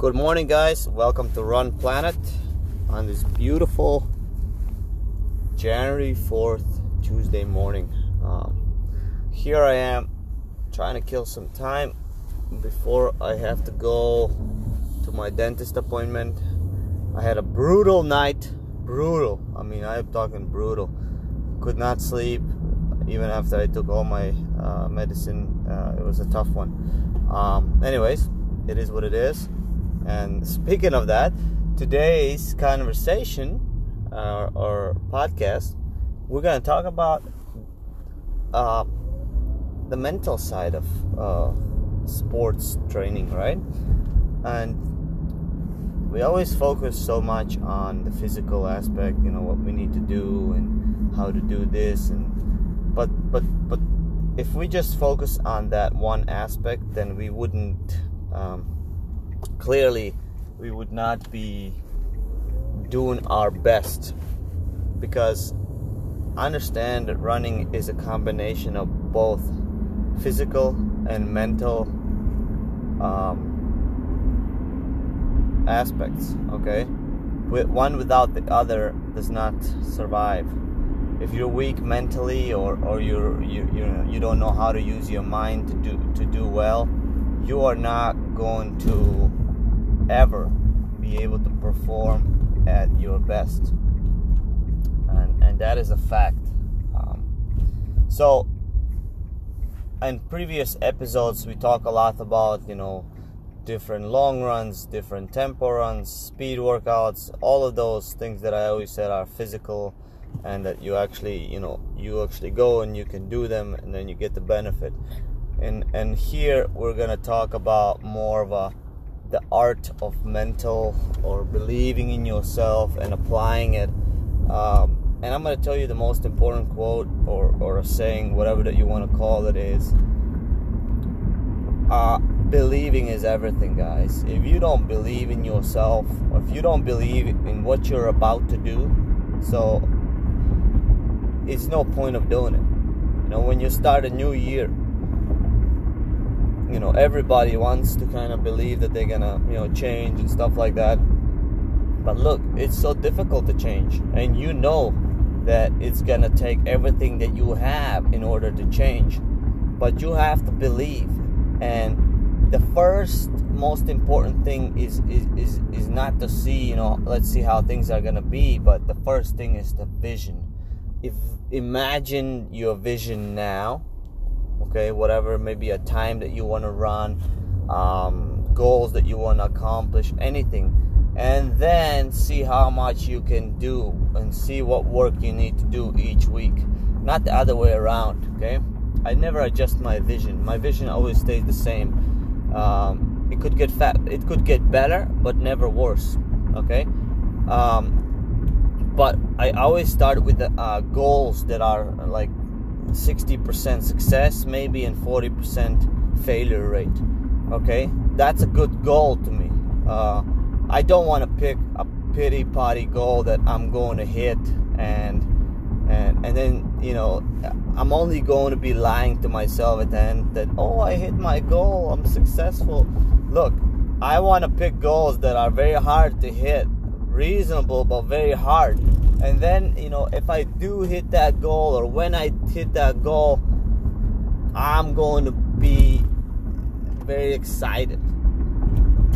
Good morning, guys. Welcome to Run Planet on this beautiful January 4th, Tuesday morning. Um, here I am trying to kill some time before I have to go to my dentist appointment. I had a brutal night. Brutal. I mean, I'm talking brutal. Could not sleep even after I took all my uh, medicine. Uh, it was a tough one. Um, anyways, it is what it is and speaking of that, today's conversation uh, or podcast, we're going to talk about uh, the mental side of uh, sports training, right? And we always focus so much on the physical aspect, you know, what we need to do and how to do this, and but but but if we just focus on that one aspect, then we wouldn't. Um, clearly we would not be doing our best because I understand that running is a combination of both physical and mental um, aspects. Okay, one without the other does not survive. If you're weak mentally, or or you're you you you don't know how to use your mind to do to do well, you are not going to ever be able to perform at your best. And, and that is a fact. Um, so, in previous episodes, we talk a lot about, you know, different long runs, different tempo runs, speed workouts, all of those things that I always said are physical and that you actually, you know, you actually go and you can do them and then you get the benefit. And and here we're to talk about more of a the art of mental or believing in yourself and applying it. Um, and I'm to tell you the most important quote or, or a saying, whatever that you want to call it, is uh, believing is everything, guys. If you don't believe in yourself, or if you don't believe in what you're about to do, so it's no point of doing it. You know, when you start a new year, you know everybody wants to kind of believe that they're gonna you know change and stuff like that. But look it's so difficult to change. And you know that it's gonna take everything that you have in order to change. But you have to believe. And the first most important thing is is is, is not to see you know let's see how things are gonna be but the first thing is the vision. If imagine your vision now okay whatever maybe a time that you want to run um, goals that you want to accomplish anything. And then see how much you can do and see what work you need to do each week. Not the other way around okay? I never adjust my vision. My vision always stays the same. Um, it could get fat it could get better but never worse okay? Um, but i always start with the uh, goals that are like 60% success maybe and 40% failure rate okay? That's a good goal to me. Uh, i don't want to pick a pity potty goal that i'm going to hit and and and then you know i'm only going to be lying to myself at the end that oh i hit my goal. I'm successful. Look i want to pick goals that are very hard to hit reasonable but very hard and then you know if i do hit that goal or when i hit that goal i'm going to be very excited.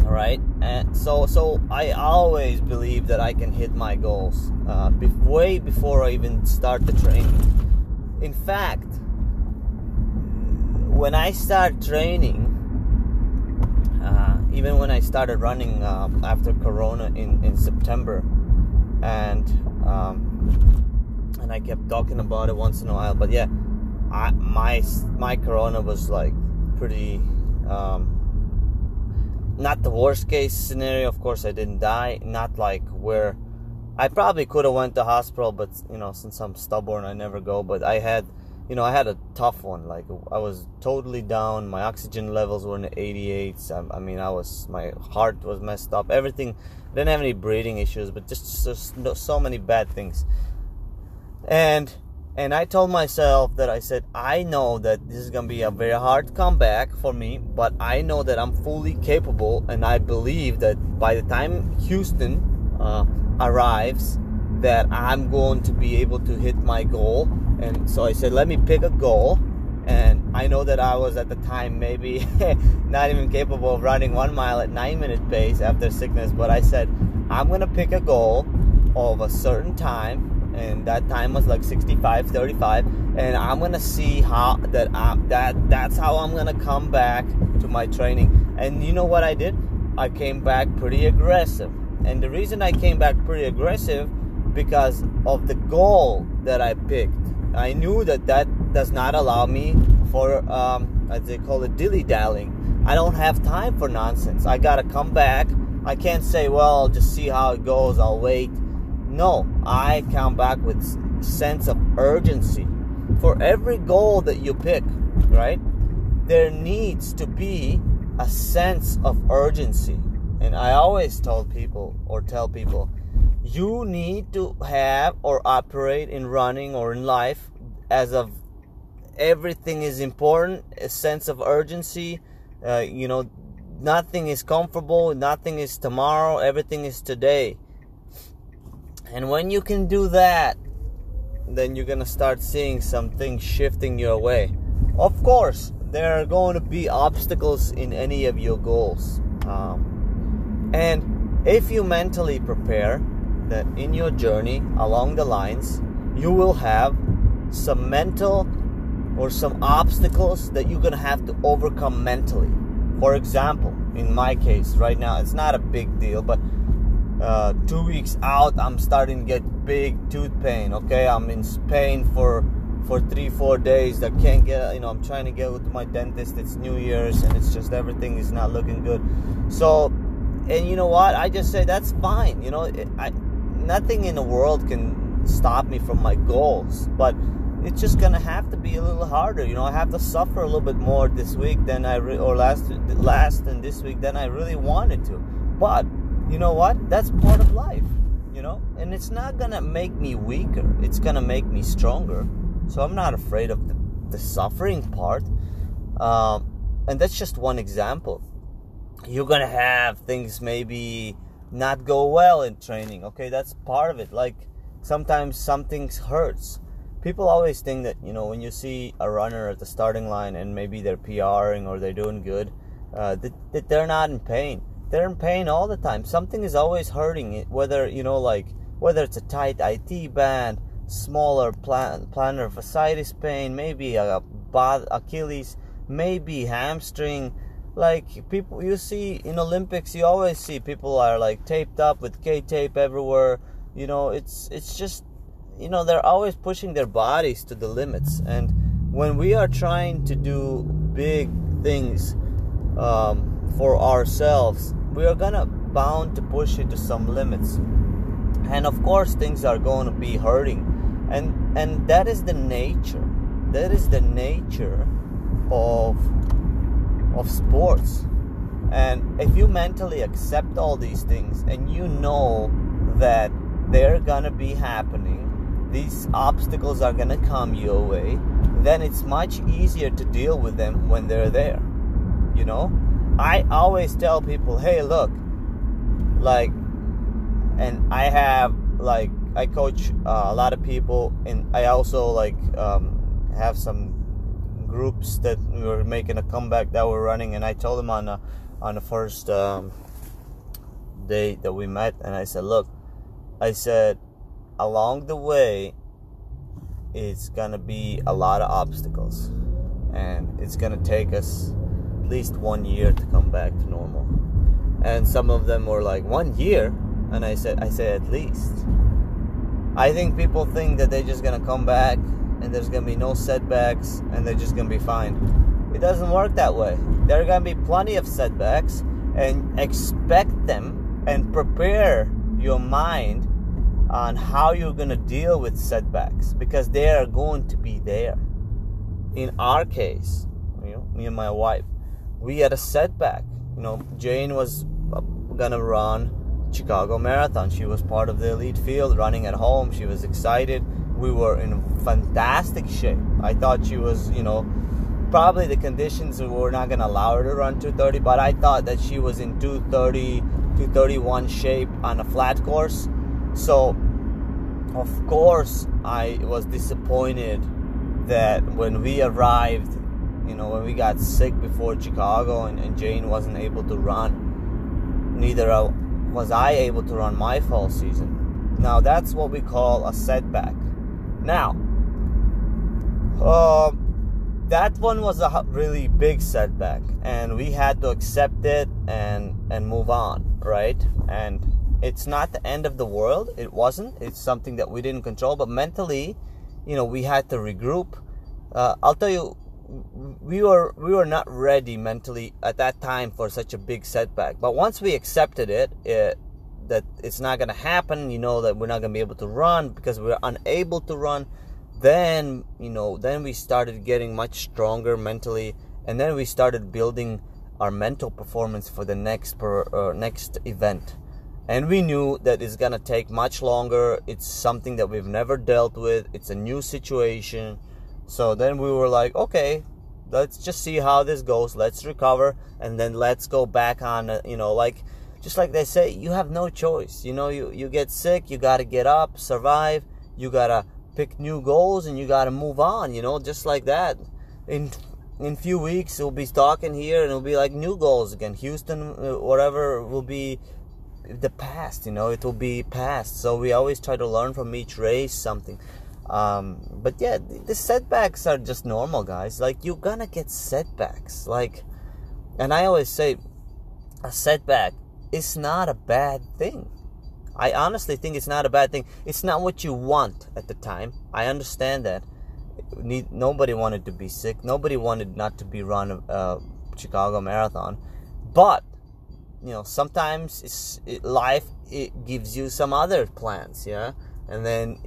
All right and so so i always believe that i can hit my goals uh, be- way before i even start the training. In fact when i start training uh, even when i started running um, after corona in, in september and um, and I kept talking about it once in a while. But yeah, I, my my corona was like pretty um, not the worst case scenario. Of course, I didn't die. Not like where I probably could have went to hospital, but you know, since I'm stubborn, I never go. But I had, you know, I had a tough one. Like I was totally down. My oxygen levels were in the 88s. I, I mean, I was my heart was messed up. Everything I didn't have any breathing issues, but just, just so many bad things. And And I told myself that I said, I know that this is going to be a very hard comeback for me, but I know that I'm fully capable, and I believe that by the time Houston uh, arrives, that I'm going to be able to hit my goal. And so I said, let me pick a goal. And I know that I was at the time maybe not even capable of running one mile at nine minute pace after sickness, but I said, I'm to pick a goal of a certain time and that time was like 65 35 and i'm gonna see how that I'm, that that's how i'm gonna come back to my training. And you know what i did? I came back pretty aggressive. And the reason i came back pretty aggressive because of the goal that i picked i knew that that does not allow me for um, as they call it dilly dallying i don't have time for nonsense i gotta come back i can't say well I'll just see how it goes i'll wait no, I come back with sense of urgency. For every goal that you pick, right? There needs to be a sense of urgency. And I always told people or tell people, you need to have or operate in running or in life as of everything is important, a sense of urgency. Uh, you know, nothing is comfortable, nothing is tomorrow, everything is today. And when you can do that, then you're gonna start seeing some things shifting your way. Of course, there are going to be obstacles in any of your goals. Um, and if you mentally prepare that in your journey along the lines, you will have some mental or some obstacles that you're gonna have to overcome mentally. For example, in my case, right now, it's not a big deal, but uh, two weeks out i'm starting to get big tooth pain okay? I'm in pain for for three four days. I can't get you know i'm trying to get with my dentist. It's new year's and it's just everything is not looking good. So and you know what? I just say that's fine you know? It, I, nothing in the world can stop me from my goals but it's just gonna have to be a little harder you know i have to suffer a little bit more this week than i re- or last last and this week than i really wanted to but you know what? That's part of life, you know? And it's not gonna make me weaker, it's gonna make me stronger. So I'm not afraid of the, the suffering part. Um, and that's just one example. You're gonna have things maybe not go well in training, okay? That's part of it. Like sometimes something hurts. People always think that, you know, when you see a runner at the starting line and maybe they're PRing or they're doing good, uh, that, that they're not in pain they're in pain all the time. Something is always hurting it, whether, you know, like, whether it's a tight IT band, smaller plan, plantar fasciitis pain, maybe a Achilles, maybe hamstring. Like people, you see in Olympics, you always see people are like taped up with K tape everywhere. You know, it's it's just, you know, they're always pushing their bodies to the limits. And when we are trying to do big things um, for ourselves, we are gonna bound to push it to some limits and of course things are to be hurting and and that is the nature that is the nature of of sports. And if you mentally accept all these things and you know that they're gonna be happening these obstacles are gonna come your way then it's much easier to deal with them when they're there you know? I always tell people, hey, look, like, and I have like I coach uh, a lot of people, and I also like um, have some groups that were making a comeback that we're running, and I told them on the on the first um, day that we met, and I said, look, I said, along the way, it's gonna be a lot of obstacles, and it's gonna take us at least one year to come back to normal. And some of them were like, one year? And I said, I said, at least. I think people think that they're just gonna come back and there's gonna be no setbacks and they're just gonna be fine. It doesn't work that way. There are gonna be plenty of setbacks and expect them and prepare your mind on how you're gonna deal with setbacks because they are going to be there. In our case, you know, me and my wife, we had a setback. You know, Jane was uh, gonna run Chicago Marathon. She was part of the elite field, running at home. She was excited, we were in fantastic shape. I thought she was, you know, probably the conditions were not going to allow her to run 230, but I thought that she was in 230, 231 shape on a flat course. So, of course, I was disappointed that when we arrived, you know, when we got sick before Chicago and, and Jane wasn't able to run, neither was I able to run my fall season. Now, that's what we call a setback. Now, uh, that one was a really big setback and we had to accept it and and move on right? And it's not the end of the world. It wasn't. It's something that we didn't control but mentally you know we had to regroup. Uh, i'll tell you we were we were not ready mentally at that time for such a big setback. But once we accepted it, it that it's not going to happen you know that we're not going to be able to run because we're unable to run then you know then we started getting much stronger mentally and then we started building our mental performance for the next per, uh, next event. And we knew that it's gonna take much longer. It's something that we've never dealt with. It's a new situation. So then we were like okay let's just see how this goes. Let's recover and then let's go back on uh, you know like just like they say you have no choice. You know you, you get sick you gotta get up survive. You gotta pick new goals and you got to move on you know just like that. In in few weeks we'll be talking here and it'll be like new goals again. Houston uh, whatever will be the past you know it will be past. So we always try to learn from each race something. Um, but yeah the setbacks are just normal guys. Like you're gonna get setbacks. Like and i always say a setback is not a bad thing I honestly think it's not a bad thing. It's not what you want at the time. I understand that. nobody wanted to be sick. Nobody wanted not to be run a Chicago Marathon. But you know, sometimes it's it, life it gives you some other plans, yeah, and then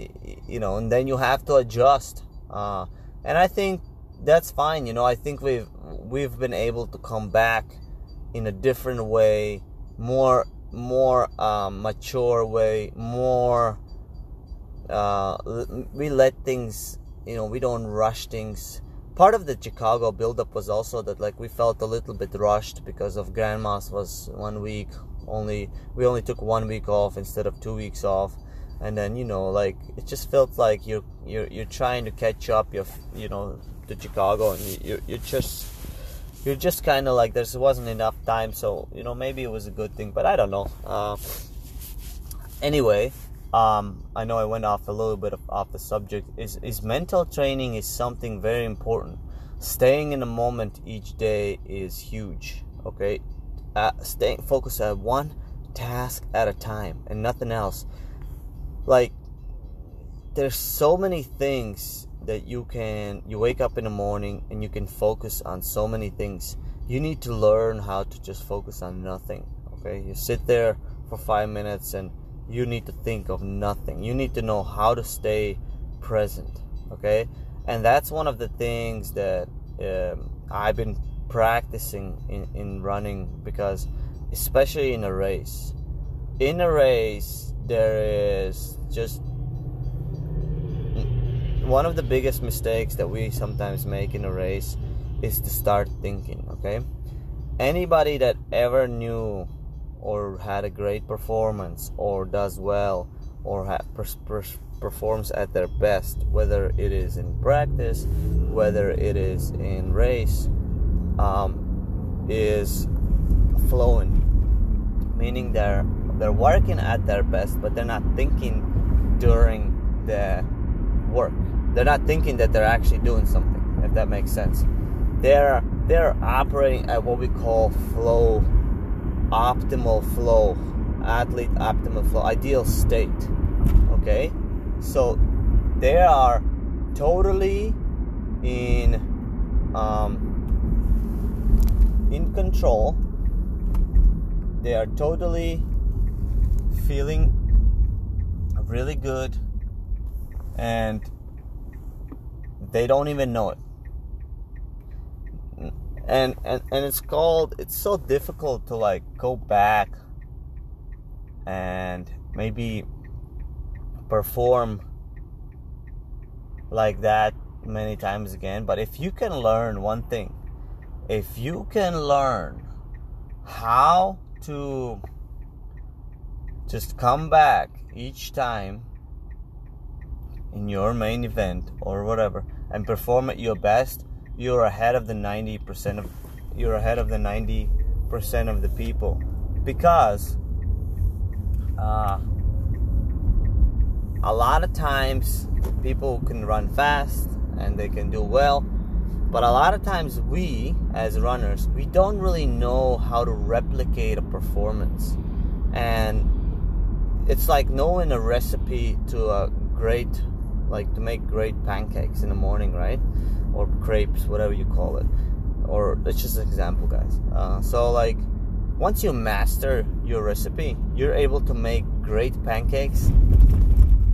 you know, and then you have to adjust. Uh, and I think that's fine. You know, I think we've we've been able to come back in a different way, more more um, mature way, more uh, we let things, you know, we don't rush things. Part of the Chicago buildup was also that like we felt a little bit rushed because of Grandma's was one week only. We only took one week off instead of two weeks off, and then you know like it just felt like you're you're you're trying to catch up. You're you know to Chicago and you you're, you're just you're just kind of like there wasn't enough time so you know maybe it was a good thing but i don't know. Uh, anyway um, i know i went off a little bit of, off the subject. Is, is mental training is something very important. Staying in the moment each day is huge okay? Uh, staying focused at one task at a time and nothing else. Like there's so many things that you can you wake up in the morning and you can focus on so many things. You need to learn how to just focus on nothing okay? You sit there for five minutes and you need to think of nothing. You need to know how to stay present okay? And that's one of the things that um, i've been practicing in, in running because especially in a race. In a race there is just one of the biggest mistakes that we sometimes make in a race is to start thinking, okay? Anybody that ever knew or had a great performance or does well or ha- per- per- performs at their best, whether it is in practice, whether it is in race, um, is flowing, meaning they're they're working at their best, but they're not thinking during the work they're not thinking that they're actually doing something if that makes sense. They're they're operating at what we call flow optimal flow athlete optimal flow ideal state okay? So they are totally in um, in control. They are totally feeling really good and they don't even know it. And, and and it's called it's so difficult to like go back and maybe perform like that many times again. But if you can learn one thing, if you can learn how to just come back each time in your main event or whatever and perform at your best, you're ahead of the 90% of you're ahead of the 90% of the people. Because uh, a lot of times people can run fast and they can do well but a lot of times we as runners we don't really know how to replicate a performance. And it's like knowing a recipe to a great like to make great pancakes in the morning right? Or crepes whatever you call it. Or it's just an example guys. Uh, so like once you master your recipe you're able to make great pancakes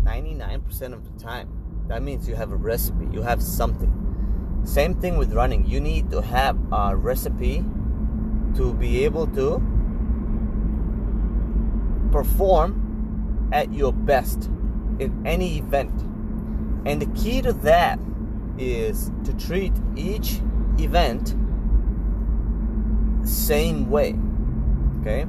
99% of the time. That means you have a recipe. You have something. Same thing with running. You need to have a recipe to be able to perform at your best in any event. And the key to that is to treat each event same way. Okay?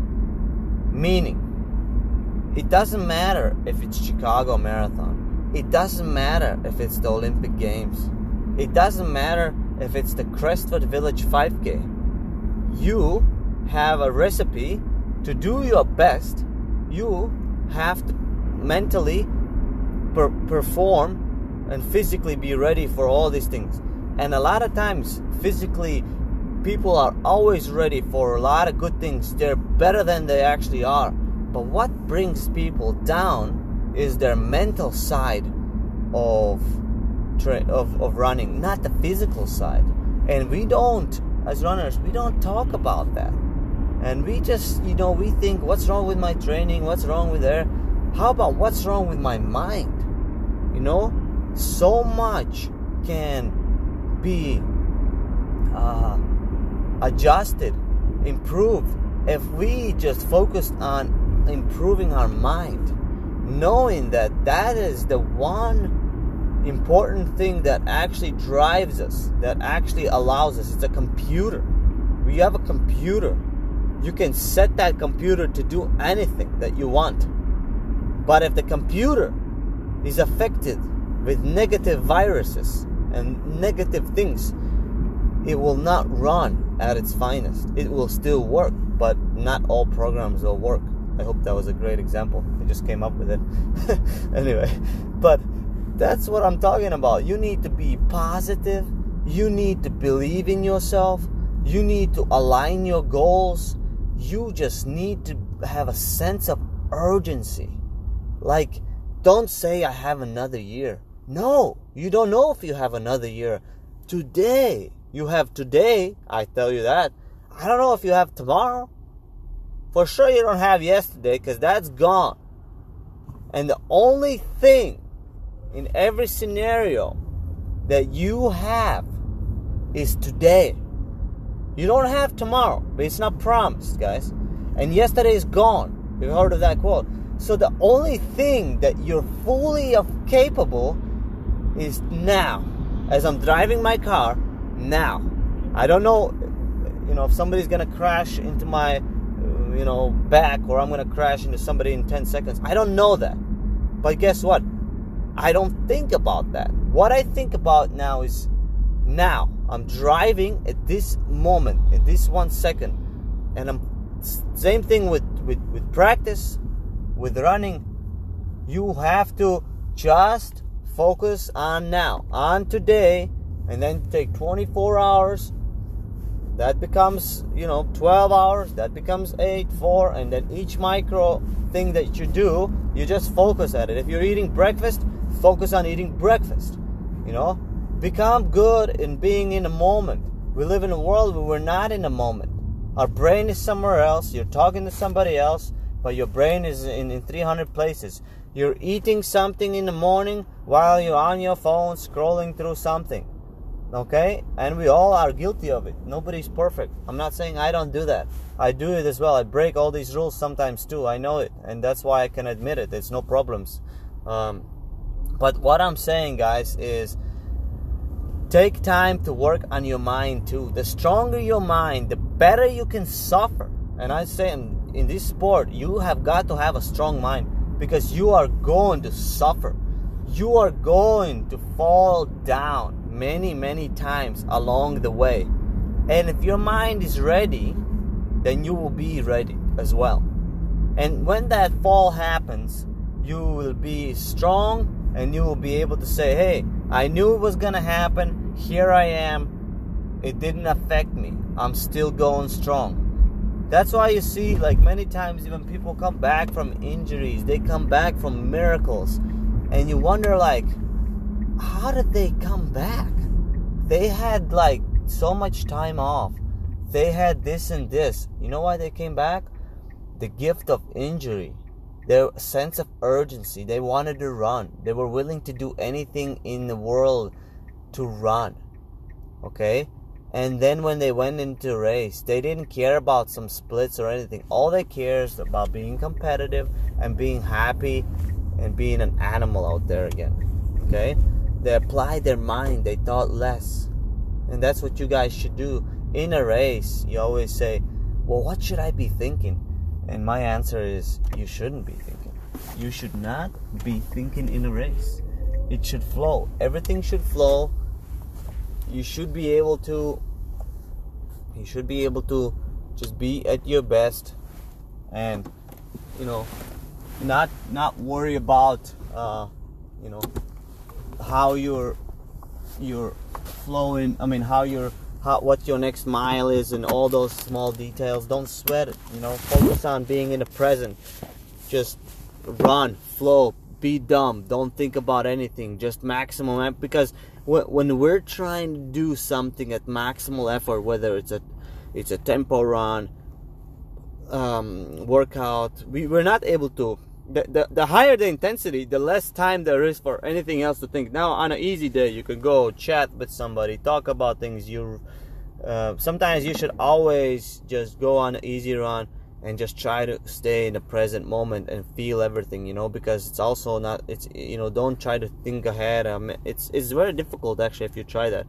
Meaning it doesn't matter if it's Chicago Marathon. It doesn't matter if it's the Olympic Games. It doesn't matter if it's the Crestwood Village 5K. You have a recipe to do your best. You have to mentally per- perform and physically be ready for all these things. And a lot of times, physically, people are always ready for a lot of good things. They're better than they actually are. But what brings people down is their mental side of, tra- of, of running, not the physical side. And we don't, as runners, we don't talk about that and we just you know we think what's wrong with my training what's wrong with there how about what's wrong with my mind you know so much can be uh, adjusted improved if we just focused on improving our mind knowing that that is the one important thing that actually drives us that actually allows us. It's a computer. We have a computer. You can set that computer to do anything that you want. But if the computer is affected with negative viruses and negative things, it will not run at its finest. It will still work, but not all programs will work. I hope that was a great example. I just came up with it. anyway, but that's what I'm talking about. You need to be positive. You need to believe in yourself. You need to align your goals you just need to have a sense of urgency. Like, don't say, I have another year. No, you don't know if you have another year. Today, you have today, I tell you that. I don't know if you have tomorrow. For sure, you don't have yesterday because that's gone. And the only thing in every scenario that you have is today. You don't have tomorrow, but it's not promised, guys. And yesterday is gone. You've heard of that quote. So the only thing that you're fully capable is now. As I'm driving my car, now. I don't know, you know, if somebody's gonna crash into my, uh, you know, back or I'm gonna crash into somebody in 10 seconds. I don't know that. But guess what? I don't think about that. What I think about now is now. I'm driving at this moment, at this one second, and I'm same thing with, with, with practice, with running. You have to just focus on now, on today, and then take 24 hours. That becomes, you know, 12 hours. That becomes 8, 4, and then each micro thing that you do, you just focus at it. If you're eating breakfast, focus on eating breakfast. You know, Become good in being in a moment. We live in a world where we're not in a moment. Our brain is somewhere else. You're talking to somebody else, but your brain is in, in 300 places. You're eating something in the morning while you're on your phone scrolling through something. Okay? And we all are guilty of it. Nobody's perfect. I'm not saying I don't do that. I do it as well. I break all these rules sometimes too. I know it. And that's why I can admit it. There's no problems. Um, But what I'm saying, guys, is take time to work on your mind too. The stronger your mind, the better you can suffer. And I say in, in this sport, you have got to have a strong mind because you are going to suffer. You are going to fall down many, many times along the way. And if your mind is ready, then you will be ready as well. And when that fall happens, you will be strong and you will be able to say, Hey, I knew it was going to happen. Here I am. It didn't affect me. I'm still going strong. That's why you see, like many times, even people come back from injuries, they come back from miracles, and you wonder, like, how did they come back? They had like so much time off. They had this and this. You know why they came back? The gift of injury, their sense of urgency. They wanted to run. They were willing to do anything in the world to run. Okay? And then when they went into race, they didn't care about some splits or anything. All they cared is about being competitive and being happy and being an animal out there again. Okay? They applied their mind, they thought less. And that's what you guys should do. In a race, you always say, Well, what should I be thinking? And my answer is, You shouldn't be thinking. You should not be thinking in a race. It should flow. Everything should flow. You should be able to you should be able to just be at your best and you know not not worry about uh, you know how you're you're flowing i mean how you're how what your next mile is and all those small details. Don't sweat it you know. Focus on being in the present. Just run flow be dumb. Don't think about anything. Just maximum because when we're trying to do something at maximal effort whether it's a it's a tempo run um, workout we, we're not able to the, the, the higher the intensity, the less time there is for anything else to think. Now, on an easy day, you could go chat with somebody, talk about things. You uh, sometimes you should always just go on an easy run and just try to stay in the present moment and feel everything, you know, because it's also not. It's you know, don't try to think ahead. Um, it's it's very difficult actually if you try that,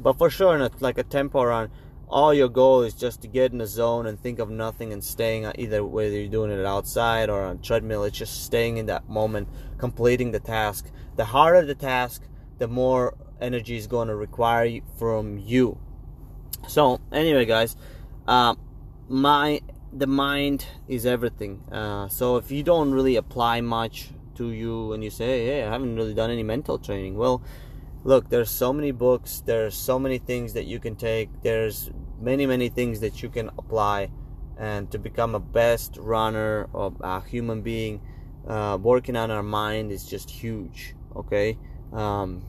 but for sure, not like a tempo run all your goal is just to get in the zone and think of nothing and staying either whether you're doing it outside or on treadmill it's just staying in that moment completing the task. The harder the task the more energy is going to require from you. So anyway guys uh, my the mind is everything. Uh, so if you don't really apply much to you and you say hey i haven't really done any mental training well look there's so many books there's so many things that you can take there's many many things that you can apply and to become a best runner or a human being uh, working on our mind is just huge okay? Um,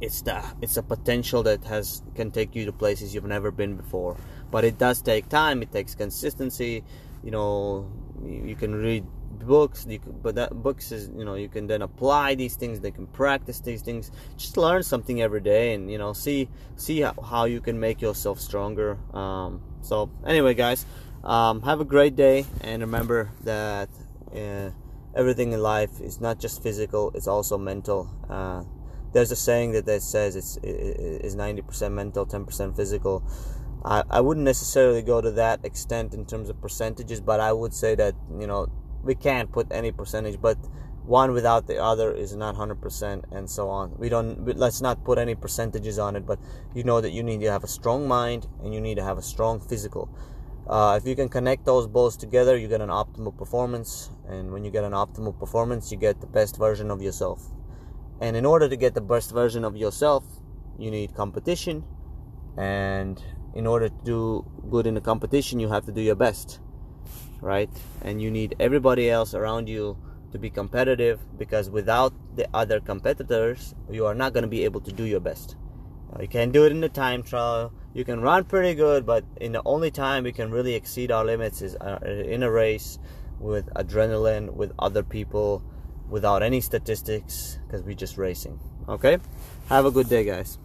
it's the it's a potential that has can take you to places you've never been before. But it does take time it takes consistency you know you can read books you but that books is you know you can then apply these things they can practice these things. Just learn something every day and you know see see how, how you can make yourself stronger. Um, so anyway guys um, have a great day and remember that uh, everything in life is not just physical it's also mental. Uh, there's a saying that that says it's is 90% mental 10% physical. I, I wouldn't necessarily go to that extent in terms of percentages but i would say that you know we can't put any percentage but one without the other is not 100% and so on. We don't let's not put any percentages on it but you know that you need to have a strong mind and you need to have a strong physical. Uh, if you can connect those both together you get an optimal performance and when you get an optimal performance you get the best version of yourself. And in order to get the best version of yourself you need competition and in order to do good in the competition you have to do your best right? And you need everybody else around you to be competitive because without the other competitors, you are not going to be able to do your best. You can do it in the time trial. You can run pretty good, but in the only time we can really exceed our limits is uh, in a race with adrenaline, with other people, without any statistics, because we're just racing. Okay? Have a good day, guys.